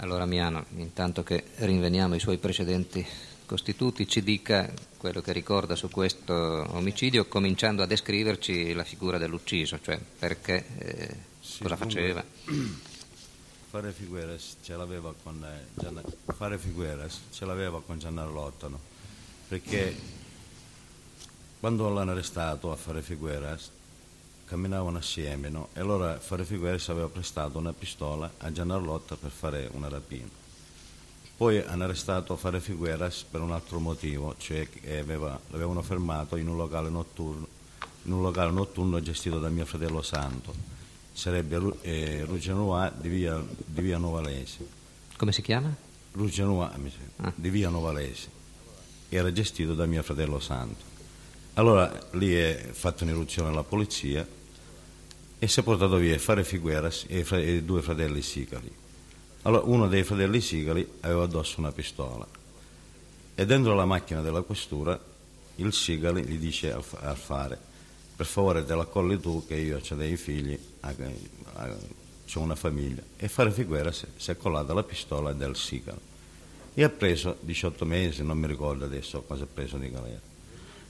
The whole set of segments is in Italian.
Allora Miano, intanto che rinveniamo i suoi precedenti costituti, ci dica quello che ricorda su questo omicidio, cominciando a descriverci la figura dell'ucciso, cioè perché, eh, Sì, cosa faceva. Fare Figueres ce l'aveva con eh, Gianna- fare Figueres ce l'aveva con Gianarlotta, no? Perché quando l'hanno arrestato a fare Figueres camminavano assieme, no? E allora fare Figueres aveva prestato una pistola a Gianarlotta per fare una rapina. Poi hanno arrestato Fare Figueras per un altro motivo, cioè che aveva- l'avevano fermato in un locale notturno, in un locale notturno gestito da mio fratello Santo. Sarebbe eh, Ruggianois di via, di via Novalesi. Come si chiama? Ruggianois, mi sembra, di via Novalesi. Era gestito da mio fratello Santo. Allora lì è fatta un'irruzione alla polizia e si è portato via Fare Figueras e fra- e due fratelli Sicali. Allora uno dei fratelli Sigali aveva addosso una pistola e dentro la macchina della questura il Sigali gli dice al, al fare per favore te la colli tu che io ho dei figli, ho una famiglia e fare figuera si è collata la pistola del Sigali e ha preso 18 mesi, non mi ricordo adesso cosa ha preso di galera.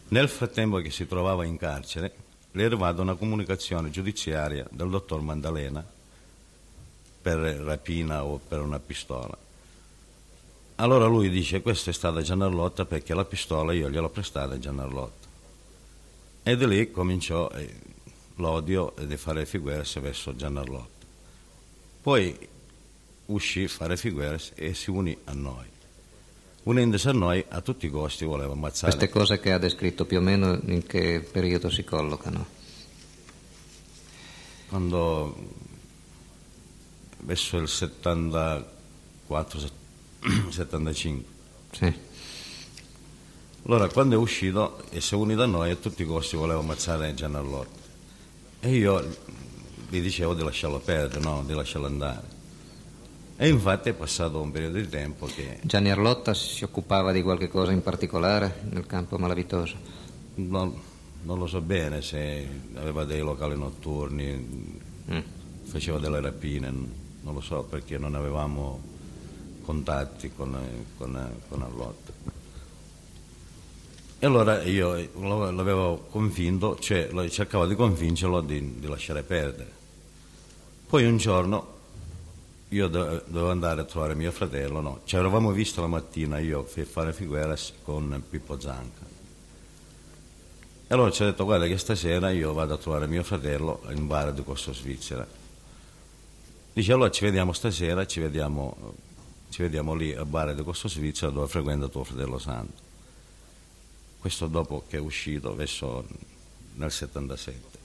Nel frattempo che si trovava in carcere le è arrivata una comunicazione giudiziaria del dottor Mandalena per rapina o per una pistola. Allora lui dice questa è stata Gianarlotta perché la pistola io gliel'ho prestata a Gianarlotta. E da lì cominciò eh, l'odio di fare Figueres verso Gianarlotta. Poi uscì fare Figueres e si unì a noi. Unendosi a noi a tutti i costi voleva ammazzare. Queste cose che ha descritto più o meno in che periodo si collocano? quando verso il 74 75 Sì. allora quando è uscito e si è unito a noi a tutti i costi voleva ammazzare Gianarlotta e io gli dicevo di lasciarlo perdere no? di lasciarlo andare e infatti è passato un periodo di tempo che Gianni Arlotta si occupava di qualche cosa in particolare nel campo malavitoso? non, non lo so bene se aveva dei locali notturni, Mm. faceva delle rapine, non lo so perché non avevamo contatti con, con, con Arlotta. E allora io l'avevo convinto, cioè cercavo di convincerlo di, di lasciare perdere. Poi un giorno io do- dovevo andare a trovare mio fratello, no, ci eravamo visto la mattina io per fare Figueras con Pippo Zanca. E allora ci ha detto guarda che stasera io vado a trovare mio fratello in bar di Corso Svizzera. Dice allora ci vediamo stasera, ci vediamo, ci vediamo lì al bar di Corso Svizzera dove frequenta tuo fratello Santo. Questo dopo che è uscito, verso nel 77.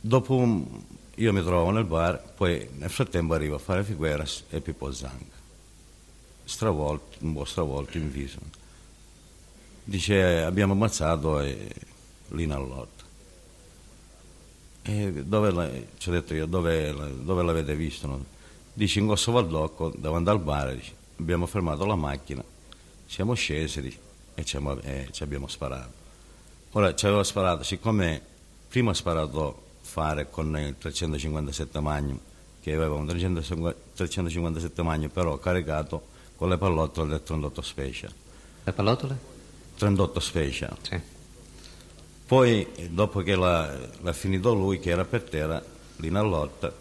Dopo un- io mi trovo nel bar, poi nel frattempo arriva a fare Figueras e Pippo Zanca. Stravolto, un po' stravolto in viso. Dice abbiamo ammazzato e Lina Allotta. E dove la- ci ho detto io, dove, la- dove l'avete visto? no? Dice in Corso Valdocco, davanti al bar, dice, abbiamo fermato la macchina, siamo scesi dice, e ci, abbiamo- e ci abbiamo sparato. Ora ci aveva sparato, siccome prima ha sparato fare con il 357 Magnum, che aveva un 357 Magnum però caricato con le pallottole del 38 Special. Le pallottole? 38 Special. Sì. Poi, dopo che l'ha, l'ha finito lui, che era per terra, lì in lotta,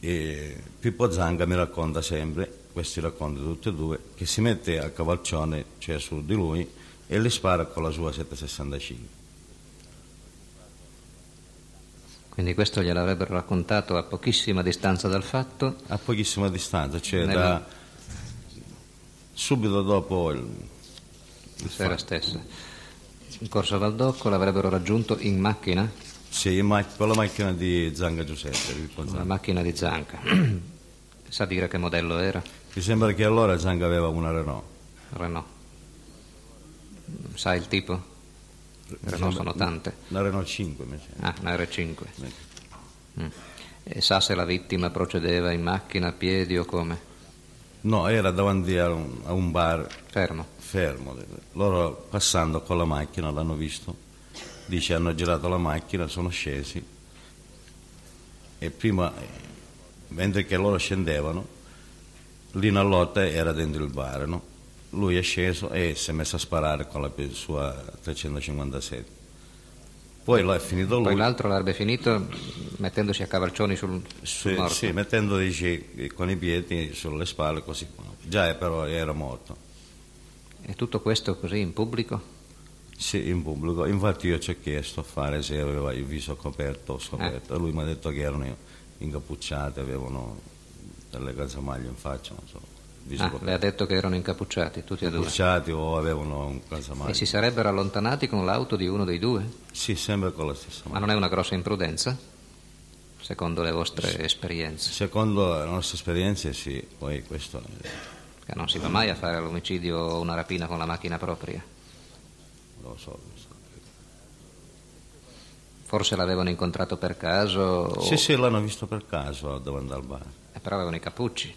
e Pippo Zanga mi racconta sempre, questi racconti tutti e due, che si mette a cavalcione, cioè su di lui, e le spara con la sua 765. Quindi questo gliel'avrebbero raccontato a pochissima distanza dal fatto? A pochissima distanza, cioè Nella- da subito dopo il, il Sera stessa. In Corso Valdocco l'avrebbero raggiunto in macchina? Sì, in mac- con la macchina di Zanga Giuseppe, Zanga. macchina di Zanca. Sa dire che modello era? Mi sembra che allora Zanga aveva una Renault. Renault. Sa il tipo? Renault sono tante. Una Renault 5 mi sembra. Ah, una R5. Mm. E sa se la vittima procedeva in macchina, a piedi o come? No, era davanti a un, a un bar Fermo. fermo. Loro passando con la macchina l'hanno visto. Dice hanno girato la macchina, sono scesi e prima, mentre che loro scendevano, lì nella lotta era dentro il bar, no? Lui è sceso e si è messo a sparare con la sua 357. Poi è finito lui. Poi l'altro l'avrebbe finito mettendosi a cavalcioni sul, sul Sì, morto. sì, mettendo dici, con i piedi sulle spalle così. Già eh, però era morto. E tutto questo così in pubblico? Sì, in pubblico. Infatti io ci ho chiesto a fare se aveva il viso coperto o scoperto. E lui mi ha detto che erano incappucciati, avevano delle calzamaglie in faccia, non so. Ah, coperto. le ha detto che erano incappucciati, tutti e due. Incappucciati o avevano un calzamaglie. E si sarebbero allontanati con l'auto di uno dei due? Sì, sempre con la stessa Ma mano. non è una grossa imprudenza? Secondo le vostre esperienze? Secondo le nostre esperienze sì, poi questo... Che non si va mai a fare l'omicidio o una rapina con la macchina propria. lo so. questo. Forse l'avevano incontrato per caso? o- Sì, sì, l'hanno visto per caso davanti al bar. Eh, però avevano i cappucci.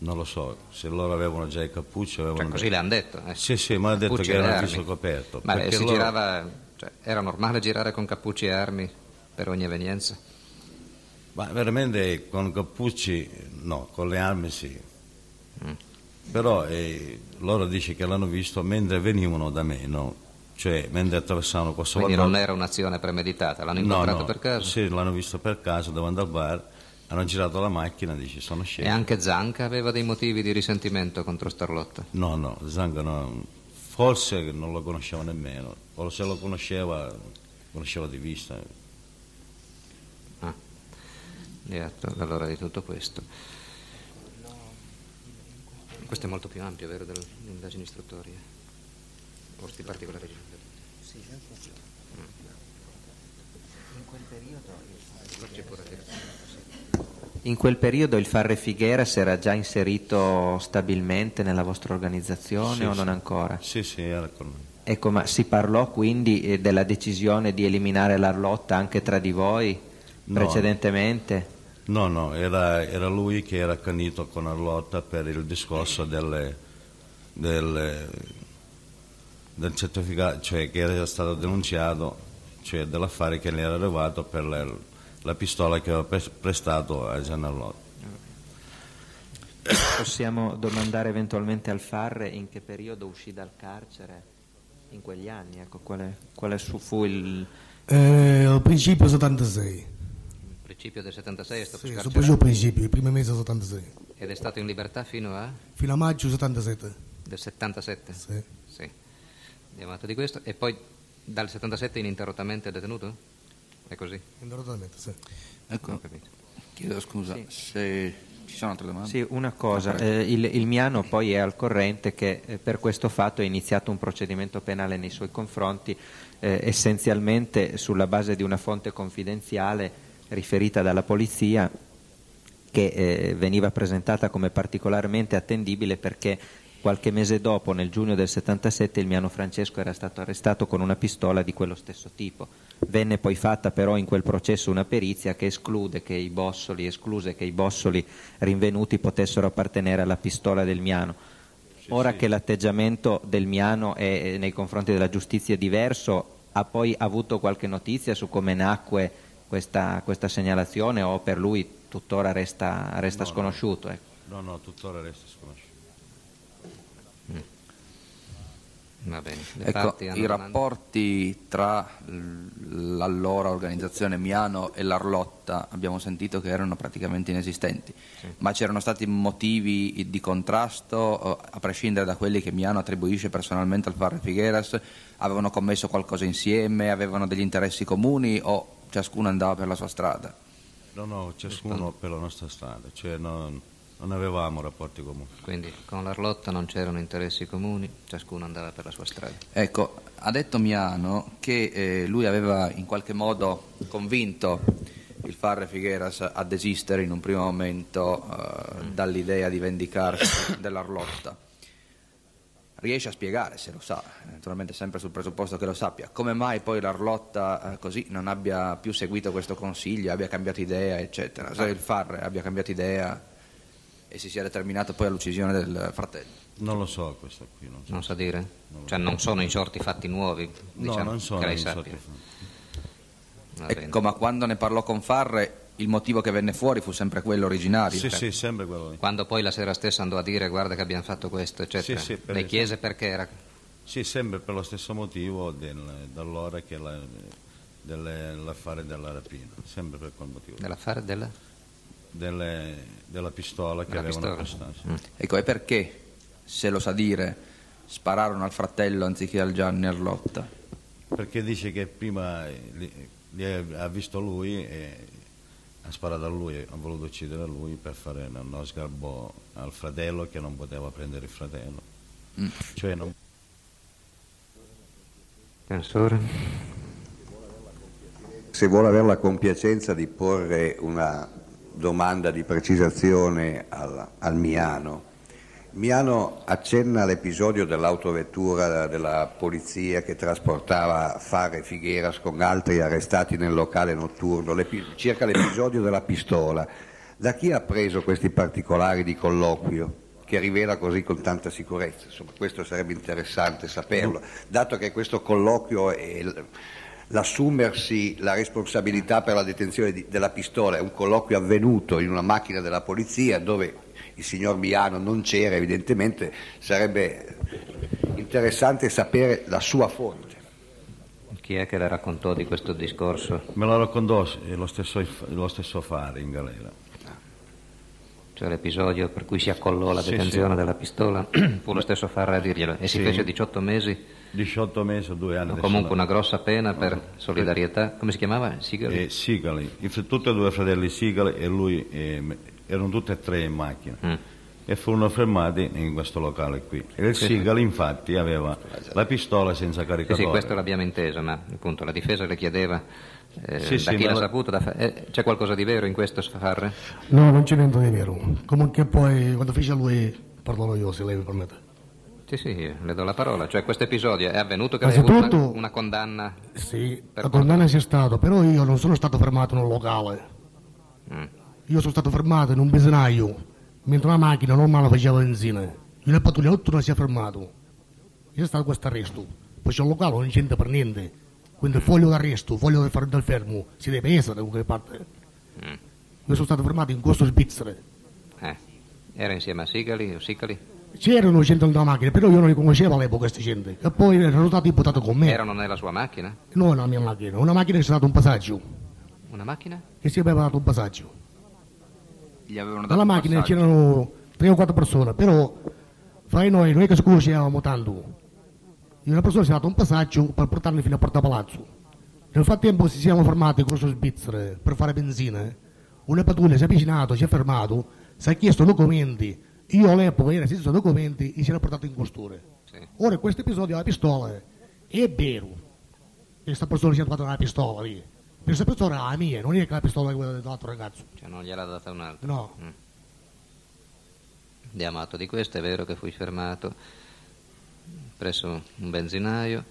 Non lo so, se loro avevano già i cappucci avevano... Cioè, così le hanno detto. eh. Sì, sì, ma ha detto che e era armi. viso coperto. Ma si loro- girava... cioè, era normale girare con cappucci e armi per ogni evenienza? Ma veramente con cappucci no, con le armi sì. Mm. Però eh, loro dice che l'hanno visto mentre venivano da me, no? Cioè mentre attraversavano questo Quindi vallone. non era un'azione premeditata, l'hanno No, incontrato no, per caso? Sì, l'hanno visto per caso davanti al bar, hanno girato la macchina, dice sono scesi. E anche Zanca aveva dei motivi di risentimento contro Starlotta? No, no, Zanga no, forse non lo conosceva nemmeno, o se lo conosceva, conosceva di vista. Ah, di allora di tutto questo. Questo è molto più ampio, vero, delle indagini istruttorie? O questi particolari Sì, In quel periodo il Farre Figueras era già inserito stabilmente nella vostra organizzazione Sì, o non ancora? Sì, sì, era con noi. Ecco, ma si parlò quindi eh, della decisione di eliminare l'Arlotta anche tra di voi No. precedentemente? No, no, era, era lui che era accanito con Arlotta per il discorso delle, delle- del certificato, cioè che era stato denunciato, cioè dell'affare che le era arrivato per la, la pistola che aveva pres- prestato a Gian Arlotta. Possiamo domandare eventualmente al Farre in che periodo uscì dal carcere in quegli anni? Ecco, quale, quale su- fu il... Eh, al principio 76. principio del 76 è stato Sì, scarcerato il principio, il primo mese 76. ed è stato in libertà fino a Fino a maggio 77. del 77? Sì. Sì. Andiamo avanti di questo. E poi dal 77 ininterrottamente detenuto? È così? Ininterrottamente, sì. Ecco, chiedo scusa se ci sono altre domande. Sì, una cosa, Ah, eh, il, il Miano poi è al corrente che eh, per questo fatto è iniziato un procedimento penale nei suoi confronti eh, essenzialmente sulla base di una fonte confidenziale riferita dalla polizia che eh, veniva presentata come particolarmente attendibile perché qualche mese dopo, nel giugno del 77, il Miano Francesco era stato arrestato con una pistola di quello stesso tipo. Venne poi fatta però in quel processo una perizia che esclude che i bossoli, escluse che i bossoli rinvenuti potessero appartenere alla pistola del Miano. Ora che l'atteggiamento del Miano è, eh, nei confronti della giustizia è diverso, ha poi avuto qualche notizia su come nacque questa, questa segnalazione o per lui tuttora resta, resta No, no. sconosciuto? ecco? No, no, tuttora resta sconosciuto. Va bene. Le Ecco, parti hanno i rapporti tra l'allora organizzazione Miano e l'Arlotta abbiamo sentito che erano praticamente inesistenti, ma c'erano stati motivi di contrasto, a prescindere da quelli che Miano attribuisce personalmente al Farre Figueras, avevano commesso qualcosa insieme, avevano degli interessi comuni o ciascuno andava per la sua strada? No, no, ciascuno per la nostra strada, cioè non, non avevamo rapporti comuni. Quindi con l'Arlotta non c'erano interessi comuni, ciascuno andava per la sua strada. Ecco, ha detto Miano che eh, lui aveva in qualche modo convinto il Farre Figueras a desistere in un primo momento eh, dall'idea di vendicarsi dell'Arlotta. Riesce a spiegare, se lo sa, naturalmente sempre sul presupposto che lo sappia, come mai poi l'Arlotta eh, così non abbia più seguito questo consiglio, abbia cambiato idea, eccetera. Se il Farre abbia cambiato idea e si sia determinato poi all'uccisione del fratello. Non lo so questo qui, non so. Non sa dire? Cioè non sono insorti fatti nuovi? No, diciamo, non sono insorti bene. Ecco, ma quando ne parlò con Farre, il motivo che venne fuori fu sempre quello originario. Sì, sì, sempre quello. Quando poi la sera stessa andò a dire guarda che abbiamo fatto questo, eccetera, Sì, sì, per le chiese perché era... Sì, sempre per lo stesso motivo del- dall'ora che la, delle- l'affare della rapina, sempre per quel motivo. Dell'affare della? Delle- della pistola che Della avevano pistola. prestato. Ecco, e perché, se lo sa dire, spararono al fratello anziché al Gianni Arlotta? Perché dice che prima eh, li, li ha visto lui e ha sparato a lui, ha voluto uccidere lui per fare uno sgarbo al fratello che non poteva prendere il fratello. Mm. Cioè non- Censore? Se vuole avere la compiacenza di porre una domanda di precisazione al, al Miano, Miano accenna all'episodio dell'autovettura della polizia che trasportava Fare Figueras con altri arrestati nel locale notturno, circa l'episodio della pistola. Da chi ha preso questi particolari di colloquio? che rivela così con tanta sicurezza. Insomma, questo sarebbe interessante saperlo, dato che questo colloquio è l'assumersi la responsabilità per la detenzione di- della pistola è un colloquio avvenuto in una macchina della polizia dove il signor Miano non c'era evidentemente, sarebbe interessante sapere la sua fonte. Chi è che le raccontò di questo discorso? me lo raccontò eh, lo stesso, lo stesso Fare in galera. Cioè l'episodio per cui si accollò la Sì, detenzione sì. della pistola, fu lo stesso Farra a dirglielo. E si Sì. fece 18 mesi, 18 mesi o due anni. o adesso comunque no. una grossa pena per solidarietà. Come si chiamava? Sigali? E Sigali, i tutti e due fratelli Sigali e lui eh, erano tutti e tre in macchina Mm. e furono fermati in questo locale qui. E il Sì. Sigali infatti aveva la pistola senza Sì, caricatore. sì, questo l'abbiamo inteso, ma appunto la difesa le chiedeva eh, Sì, da sì, chi l'ha la- saputo. da fa- eh, c'è qualcosa di vero in questo Farre? No, non c'è niente di vero. Comunque poi quando fece lui parlerò io se lei mi permette. Sì, sì, le do la parola. Cioè questo episodio è avvenuto che aveva avuto una, una condanna? Sì, la condanna c'è stato, però io non sono stato fermato in un locale. Mm. Io sono stato fermato in un benzinaio, mentre una macchina normale faceva benzina. Io la pattuglia 8 non si è fermato. C'è stato questo arresto. Poi c'è un locale, non c'entra per niente. Quindi foglio d'arresto, foglio del del fermo, si deve essere da qualche parte. Mm. Io sono stato fermato in costo svizzero. Eh, Era insieme a Sigali o Sicali? C'erano gente nella macchina, però io non li conoscevo all'epoca questa gente. E poi erano stati imputati con me. Erano nella sua macchina? Non la mia macchina, una macchina che si è dato un passaggio. Una macchina? Che si aveva dato un passaggio. Gli avevano dato Nella macchina passaggio. c'erano tre o quattro persone, però fra noi non è che ci conoscevamo tanto. E una persona si è dato un passaggio per portarmi fino a Porta Palazzo. Nel frattempo ci siamo fermati con corso Svizzere per fare benzina. Una pattuglia si è avvicinato, si è fermato, si è chiesto documenti. Io all'epoca era senza documenti e si era portato in questura. Ora questo episodio della pistola è vero. che Questa persona si è trovata una pistola lì. Questa pistola era la mia, non è che la pistola è quella dell'altro ragazzo. Cioè non gliel'ha data un altro? No. Mm. Diamo atto di questo, è vero che fui fermato presso un benzinaio.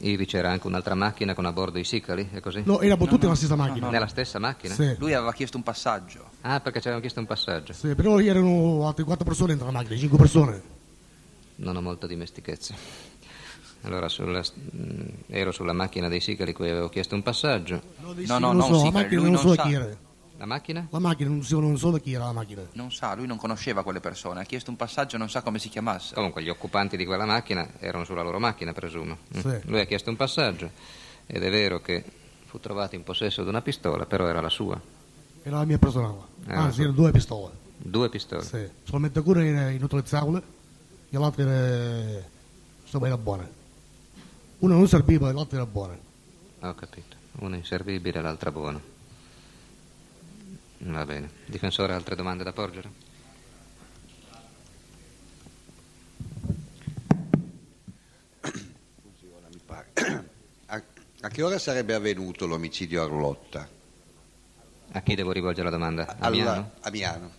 Ivi c'era anche un'altra macchina con a bordo i Sicali, è così? No, eravamo tutti nella stessa macchina. Nella stessa macchina? Sì. Lui aveva chiesto un passaggio. Ah, perché ci avevano chiesto un passaggio. Sì, però erano altre quattro persone dentro la macchina, cinque persone. Non ho molta dimestichezza. Allora, sulla- mh, ero sulla macchina dei sigari cui avevo chiesto un passaggio. No, no, non non so, la Sigari, macchina lui non non so sa. chi era. La macchina? La macchina non so, non so chi era la macchina. Non sa, lui non conosceva quelle persone, ha chiesto un passaggio e non sa come si chiamasse. Comunque, gli occupanti di quella macchina erano sulla loro macchina, presumo. Mm. Sì. Lui ha chiesto un passaggio ed è vero che fu trovato in possesso di una pistola, però era la sua. Era la mia personale. Eh, Anzi, erano due pistole. Due pistole. Sì. Solamente una era inutilizzabile e l'altra era, insomma, era buona. Una non serviva e l'altra era buona. Ho capito. Una inservibile e l'altra buona. Va bene. Difensore, altre domande da porgere? A, a che ora sarebbe avvenuto l'omicidio a Arlotta? A chi devo rivolgere la domanda? A Alla- Miano? a Miano.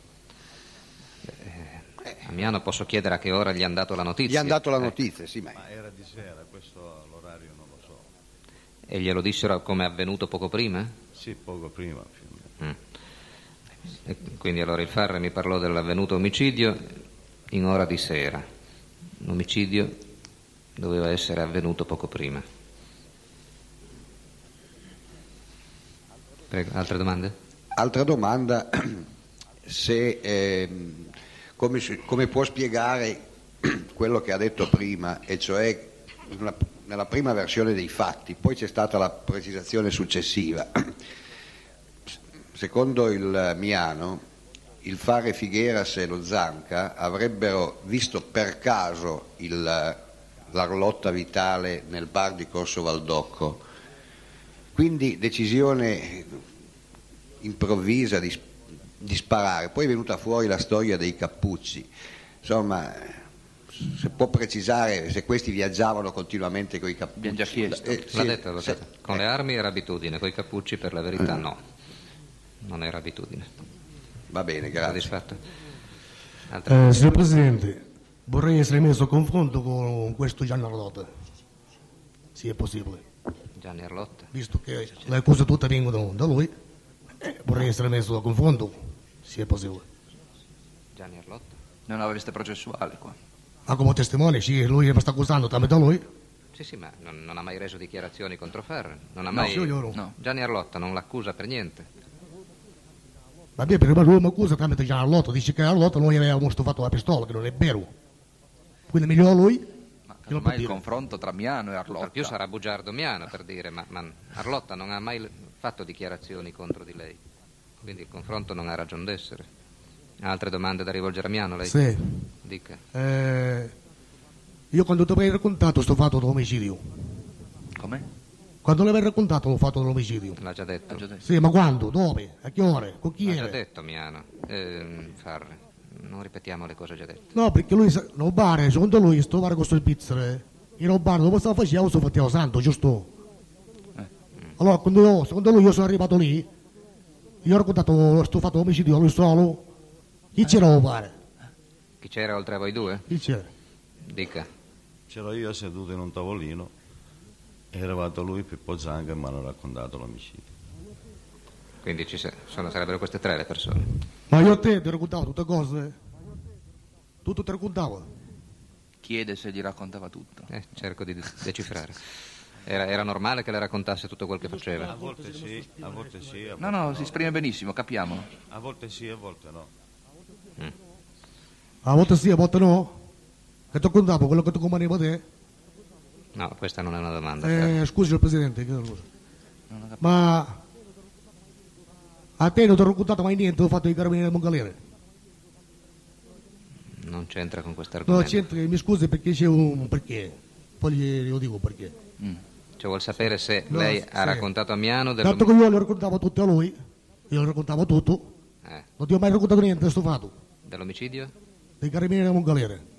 A Miano posso chiedere a che ora gli hanno dato la notizia? Gli hanno dato la Eh, notizia, sì, ma Ma era di sera, questo l'orario non lo so. E glielo dissero come è avvenuto poco prima? Sì, poco prima. Mm. E quindi allora il Farre mi parlò dell'avvenuto omicidio in ora di sera. L'omicidio doveva essere avvenuto poco prima. Prego, altre domande? Altra domanda, se, ehm, come, come può spiegare quello che ha detto prima, e cioè una- nella prima versione dei fatti, poi c'è stata la precisazione successiva. Secondo il Miano, il Fare Figueras e lo Zanca avrebbero visto per caso il- l'Arlotta Vitale nel bar di Corso Valdocco, quindi decisione improvvisa di, di sparare. Poi è venuta fuori la storia dei cappucci. Insomma, se può precisare se questi viaggiavano continuamente con i cappucci. Abbiamo già chiesto. Eh, sì, detto, se-. Con le armi era abitudine, con i cappucci per la verità no. Non era abitudine. Va bene, grazie. Soddisfatto? Eh, signor Presidente, vorrei essere messo a confronto con questo Gianni Arlotta, se è possibile. Gianni Arlotta? Visto che le accuse tutte vengono da lui, eh, vorrei essere messo a confronto, se è possibile. Gianni Arlotta? Non aveste processuale qua. Ma come testimone, sì, lui mi sta accusando tramite lui. Sì, sì, ma non, non ha mai reso dichiarazioni contro Farre. Non ha No, mai... signor. No. Gianni Arlotta non l'accusa per niente. Va bene, perché lui mi accusa tramite Gianni Arlotta, dice che Arlotta noi avevamo stufato la pistola, che non è vero. Quindi è meglio lui. Ma che lo può casomai il confronto tra Miano e Arlotta. Al più sarà bugiardo Miano per dire, ma, ma Arlotta non ha mai fatto dichiarazioni contro di lei. Quindi il confronto non ha ragione d'essere. Ha altre domande da rivolgere a Miano lei? Sì. Dica. Eh, io quando ti avrei raccontato sto fatto dell'omicidio. Come? Quando l'avrei raccontato l'ho fatto dell'omicidio. L'ha già detto. Ha già detto. Sì, ma quando? Dove? A che ore? Con chi L'ha già detto Miano. Ehm, Farre, non ripetiamo le cose già dette. No, perché lui, no bar, secondo lui, sto bar con sto svizzere, in bar dove stava facendo, sto facendo santo, giusto? Allora, quando io, secondo lui, io sono arrivato lì, io ho raccontato sto fatto omicidio a lui solo, chi c'era a bar? Chi c'era oltre a voi due? Chi c'era? Dica. C'ero io seduto in un tavolino, è arrivato lui, Pippo Zanga, e mi hanno raccontato l'omicidio. Quindi ci sono, sarebbero queste tre le persone. Ma io a te ti raccontavo tutte cose? Tutto ti raccontavo? Chiede se gli raccontava tutto. Eh, cerco di de- decifrare. Era, era normale che le raccontasse tutto quel che A faceva? volte sì, a volte sì, a volte No, no, si esprime benissimo, capiamo. A volte sì, a volte no. A volte sì, a volte no? Che ti raccontavo quello che ti conveniva a te? No, questa non è una domanda. Eh, scusi il Presidente, chiedo scusa. ma a te non ti ho raccontato mai niente, ho fatto i carabinieri del Mongalere. Non c'entra con questo No, argomento. c'entra, mi scusi perché c'è un perché. Poi gli- glielo dico perché. Cioè vuol sapere se No, lei sì. ha raccontato a Miano Tanto dell'om- che io le raccontavo tutto a lui, io le raccontavo tutto, eh, non ti ho mai raccontato niente di sto fatto, dell'omicidio? dei carabinieri del Mongalere.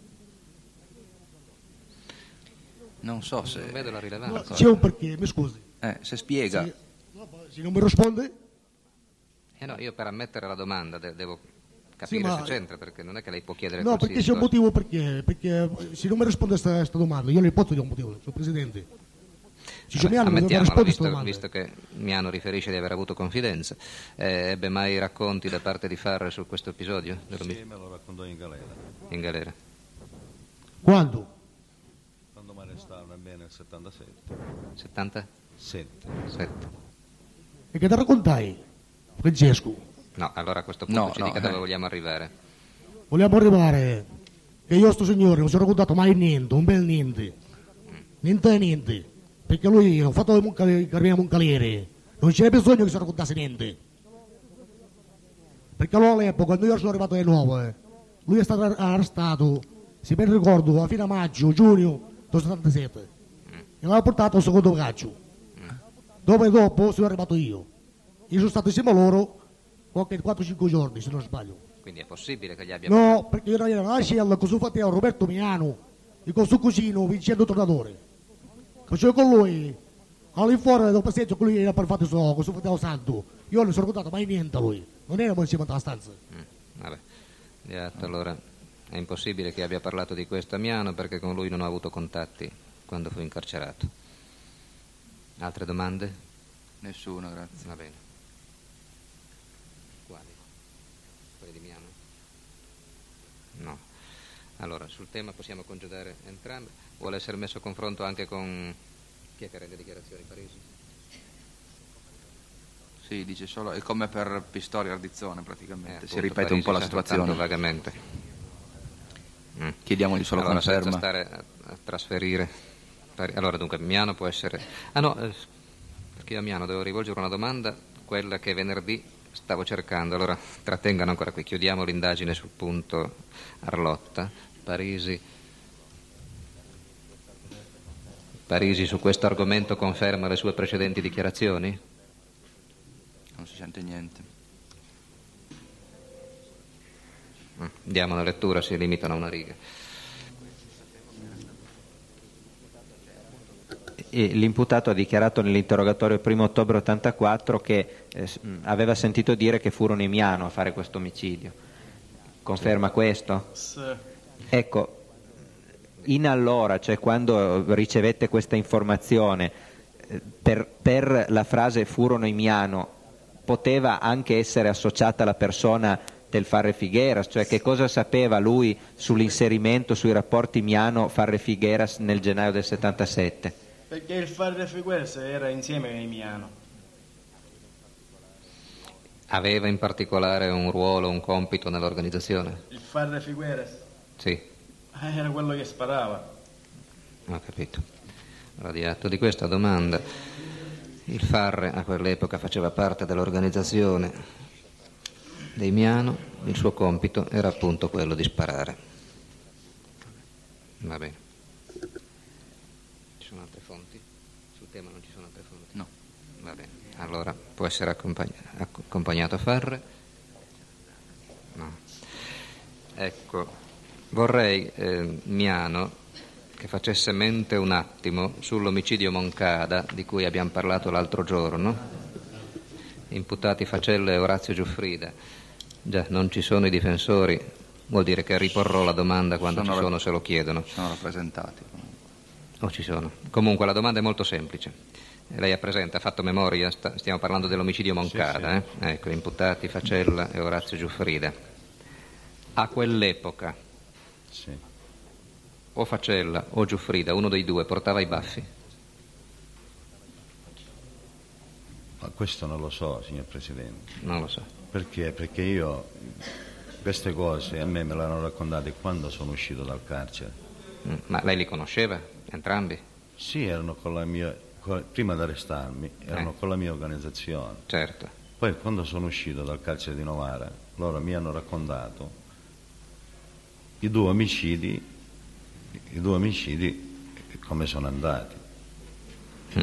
Non so se... Non vedo la rilevanza. C'è un perché, mi scusi. Eh, se spiega... Sì. Se non mi risponde, Eh no, io per ammettere la domanda de- devo capire ma- se c'entra, perché non è che lei può chiedere no, perché c'è un motivo perché, perché se non mi risponde a questa domanda, io le posso dire un motivo, signor Presidente. Se c'è Vabbè, Miano non mi ammettiamola, risponde a questa visto, domanda. visto che Miano riferisce di aver avuto confidenza, eh, ebbe mai racconti da parte di Farre su questo episodio Sì, me lo raccontò in galera. in galera? Quando? 77. 77? 7. E che te raccontai, Francesco? No, allora a questo punto no, ci no, dica eh. dove vogliamo arrivare. Vogliamo arrivare che io sto signore non ci ho raccontato mai niente, un bel niente. Niente e niente. Perché lui ha fatto il carabinieri Moncalieri. Non c'era bisogno che si raccontasse niente. Perché allora all'epoca, quando io sono arrivato alle eh. 9, lui è stato arrestato, se ben ricordo, a fine maggio, giugno del 77 non ha portato il secondo braccio. Dove dopo sono arrivato io. Io sono stato insieme a loro qualche 4-5 giorni, se non sbaglio. Quindi è possibile che gli abbia... No, perché io ero alla Shell, così fate a Roberto Miano, e con suo cugino Vincenzo Tornatore. Perciò con lui, all'infuori del passeggio, lui era per fatto suo, così fate santo. Io non sono contato mai niente a lui, non era insieme alla stanza. Mm, vabbè, esatto, allora è impossibile che abbia parlato di questo a Miano perché con lui non ho avuto contatti quando fu incarcerato. Altre domande? Nessuno, grazie. Va bene. Quali? Quelli di Miano? No. Allora, sul tema possiamo congedare entrambi. Vuole essere messo a confronto anche con chi è che rende dichiarazioni? Parisi? Sì, dice solo, è come per Pistori e Ardizzone praticamente, si Eh, Appunto, ripete un po' la Parisi situazione. Vagamente. Mm. Chiediamogli solo allora, senza conferma. stare a, a trasferire. Allora, dunque, Miano può essere. Ah no, eh, perché io a Miano devo rivolgere una domanda, quella che venerdì stavo cercando. Allora, trattengano ancora qui, chiudiamo l'indagine sul punto Arlotta. Parisi. Parisi su questo argomento conferma le sue precedenti dichiarazioni? Non si sente niente. Mm, Diamo una lettura, si limitano a una riga. L'imputato ha dichiarato nell'interrogatorio 1 ottobre 84 che eh, mh, aveva sentito dire che furono i Miano a fare questo omicidio. Conferma questo? Ecco, in allora, cioè quando ricevette questa informazione, eh, per, per la frase furono i Miano, poteva anche essere associata la persona del Farre Figueras, cioè che cosa sapeva lui sull'inserimento, sui rapporti Miano-Farre Figueras nel gennaio del 77? Perché il Farre Figueres era insieme ai Miano. Aveva in particolare un ruolo, un compito nell'organizzazione? Il Farre Figueres Sì, eh, era quello che sparava. ho capito. Allora, di atto di questa domanda, il Farre a quell'epoca faceva parte dell'organizzazione dei Miano, il suo compito era appunto quello di sparare. Va bene. Ci sono altre fonti? Sul tema non ci sono altre fonti? No. Va bene. Allora, può essere accompagna- acc- accompagnato a Farre? No. Ecco, vorrei, eh, Miano, che facesse mente un attimo sull'omicidio Moncada di cui abbiamo parlato l'altro giorno. Imputati Facella e Orazio Giuffrida. Già, non ci sono i difensori, vuol dire che riporrò la domanda quando Sono ci sono se lo chiedono. Sono rappresentati. O ci sono. Comunque la domanda è molto semplice. Lei ha presente, ha fatto memoria, sta- stiamo parlando dell'omicidio Moncada, eh? ecco, imputati Facella e Orazio Giuffrida. A quell'epoca Sì. o Facella o Giuffrida, uno dei due, portava i baffi? Ma questo non lo so, signor Presidente. Non lo so. Perché? Perché io queste cose a me me le hanno raccontate quando sono uscito dal carcere. Mm, Ma lei li conosceva, entrambi? Sì, erano con la mia, prima di arrestarmi, erano Eh. con la mia organizzazione. Certo. Poi quando sono uscito dal carcere di Novara, loro mi hanno raccontato i due omicidi, i due omicidi come sono andati.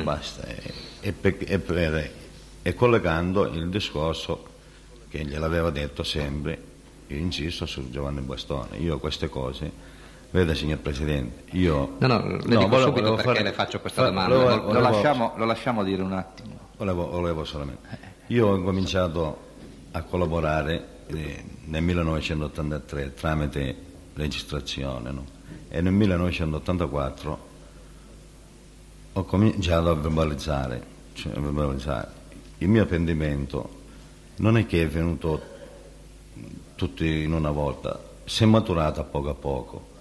Basta. E, e per- e per- e collegando il discorso che gliel'aveva detto sempre, io insisto su Giovanni Bastone. Io queste cose, vede signor Presidente, io... No, no, le dico volevo- subito volevo perché fare- le faccio questa domanda. volevo- Lo volevo- lasciamo, lo lasciamo dire un attimo. Volevo, solamente. Io ho cominciato a collaborare eh, nel 1983 tramite registrazione no? e nel 1984 ho cominciato a verbalizzare, cioè a verbalizzare. Il mio pentimento non è che è venuto tutti in una volta, si è maturato a poco a poco.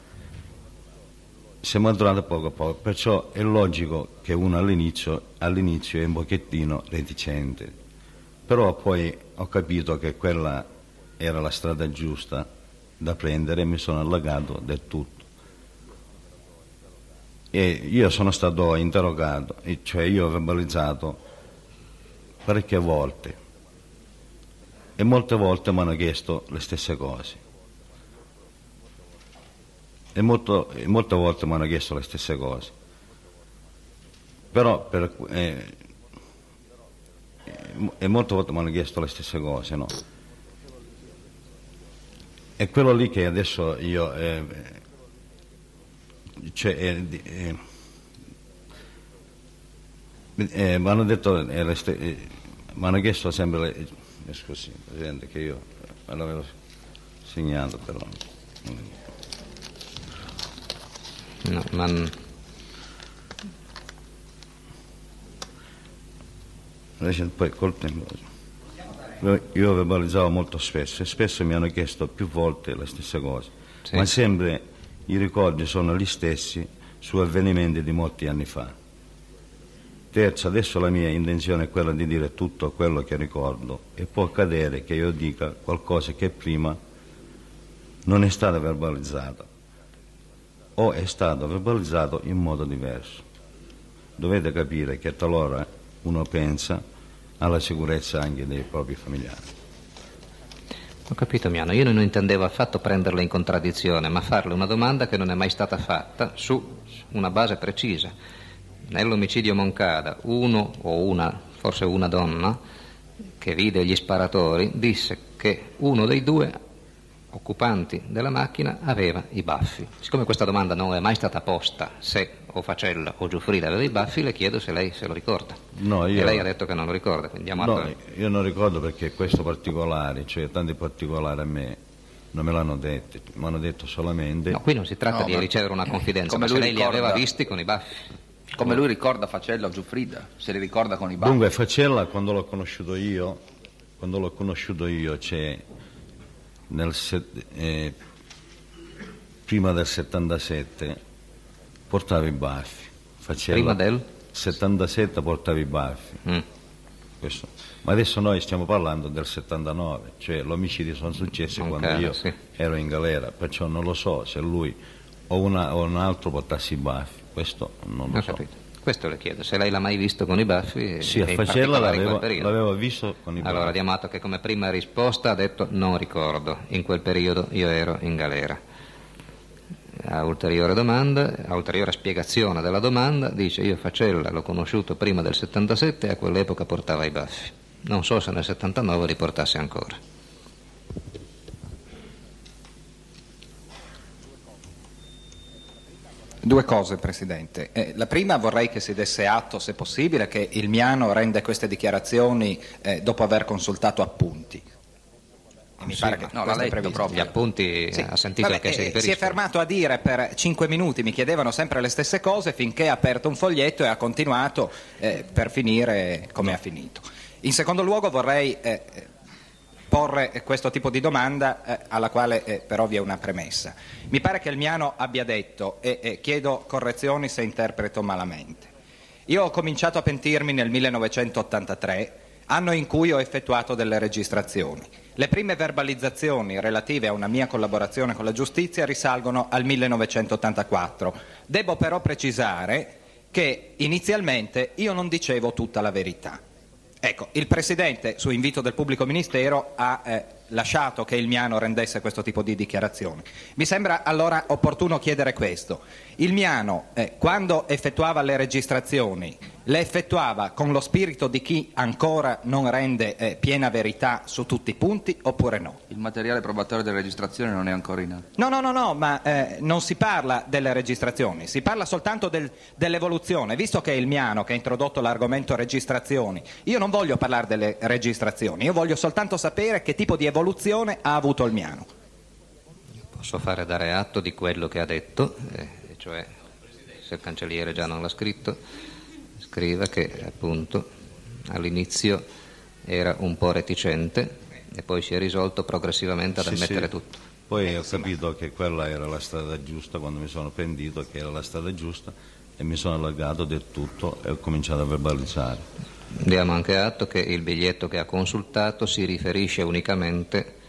Si è maturato poco a poco, perciò è logico che uno all'inizio, all'inizio è un pochettino reticente, però poi ho capito che quella era la strada giusta da prendere e mi sono allagato del tutto. E io sono stato interrogato, cioè io ho verbalizzato parecchie volte e molte volte mi hanno chiesto le stesse cose. E, molto, molte volte mi hanno chiesto le stesse cose. Però per, eh, e molte volte mi hanno chiesto le stesse cose, no? È quello lì che adesso io... Eh, cioè, eh, eh, eh, mi hanno detto, eh, eh, mi hanno chiesto sempre, le, eh, scusi Presidente che io me l'avevo segnato però. No, ma Invece poi col tempo io verbalizzavo molto spesso e spesso mi hanno chiesto più volte le stesse cose, Sì. ma sempre i ricordi sono gli stessi su avvenimenti di molti anni fa. Terzo, adesso la mia intenzione è quella di dire tutto quello che ricordo e può accadere che io dica qualcosa che prima non è stato verbalizzato o è stato verbalizzato in modo diverso. Dovete capire che talora uno pensa alla sicurezza anche dei propri familiari. Ho capito Miano, io non intendevo affatto prenderla in contraddizione, ma farle una domanda che non è mai stata fatta su una base precisa. Nell'omicidio Moncada, uno o una, forse una donna, che vide gli sparatori, disse che uno dei due occupanti della macchina aveva i baffi. Siccome questa domanda non è mai stata posta, se o Facella o Giuffrida aveva i baffi, le chiedo se lei se lo ricorda. No, io- E lei ha detto che non lo ricorda, quindi diamo No, io non ricordo perché questo particolare, cioè tanti particolari a me non me l'hanno detto, mi hanno detto solamente... No, qui non si tratta No, di ma- ricevere una confidenza, come ma se lui lei li ricorda- aveva visti con i baffi. Come lui ricorda Facella o Giuffrida, se li ricorda con i baffi. Dunque Facella quando l'ho conosciuto io, quando l'ho conosciuto io, cioè nel eh, prima del 77 portava i baffi. Facella, Prima del? 77 portava i baffi. Mm. Ma adesso noi stiamo parlando del 79, cioè l'omicidio sono successi Ok, quando io sì. ero in galera, perciò non lo so se lui o, una- o un altro portasse i baffi, questo non lo Ho so. capito. Questo le chiedo, se lei l'ha mai visto con i baffi. Sì, a Facella l'avevo, l'avevo visto con i baffi. Allora diamo atto che come prima risposta ha detto non ricordo, in quel periodo io ero in galera. A ulteriore domanda, a ulteriore spiegazione della domanda, dice io Facella l'ho conosciuto prima del 77 e a quell'epoca portava i baffi. Non so se nel 79 li portasse ancora. Due cose, Presidente. Eh, la prima vorrei che si desse atto, se possibile, che il Miano rende queste dichiarazioni eh, dopo aver consultato appunti. E mi Sì, pare che no, l'ha letto proprio. Gli appunti Sì. ha sentito Vabbè, che si eh, riferisce. è fermato a dire per cinque minuti, mi chiedevano sempre le stesse cose finché ha aperto un foglietto e ha continuato eh, per finire come ha finito. In secondo luogo vorrei eh, porre questo tipo di domanda eh, alla quale eh, però vi è una premessa. Mi pare che il Miano abbia detto, e e chiedo correzioni se interpreto malamente, io ho cominciato a pentirmi nel 1983, anno in cui ho effettuato delle registrazioni. Le prime verbalizzazioni relative a una mia collaborazione con la giustizia risalgono al 1984. Devo però precisare che inizialmente io non dicevo tutta la verità. Ecco, il Presidente, su invito del Pubblico Ministero, ha eh, lasciato che il Miano rendesse questo tipo di dichiarazioni. Mi sembra allora opportuno chiedere questo. Il Miano, eh, quando effettuava le registrazioni, le effettuava con lo spirito di chi ancora non rende eh, piena verità su tutti i punti oppure no? Il materiale probatorio delle registrazioni non è ancora in atto. No, no, no, no, ma eh, non si parla delle registrazioni, si parla soltanto del- dell'evoluzione. Visto che è il Miano che ha introdotto l'argomento registrazioni, io non voglio parlare delle registrazioni, io voglio soltanto sapere che tipo di evoluzione ha avuto il Miano. Posso fare dare atto di quello che ha detto, eh, cioè se il cancelliere già non l'ha scritto, scriva che appunto all'inizio era un po' reticente e poi si è risolto progressivamente ad Sì, ammettere sì. tutto. Poi ho capito che quella era la strada giusta quando mi sono pentito che era la strada giusta e mi sono allargato del tutto e ho cominciato a verbalizzare. Diamo anche atto che il biglietto che ha consultato si riferisce unicamente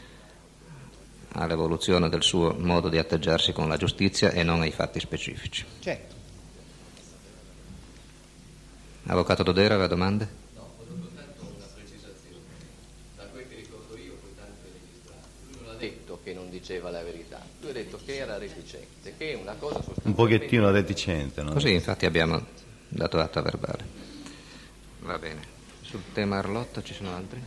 all'evoluzione del suo modo di atteggiarsi con la giustizia e non ai fatti specifici. Certo. Avvocato Dodera, aveva domande? Da quel che ricordo io, poi tanto registrato, lui non ha detto che non diceva la verità, lui ha detto che era reticente, che è una cosa sostanzialmente... Un pochettino reticente, no? Così infatti abbiamo dato atto a verbale. Va bene. Sul tema Arlotto ci sono altri?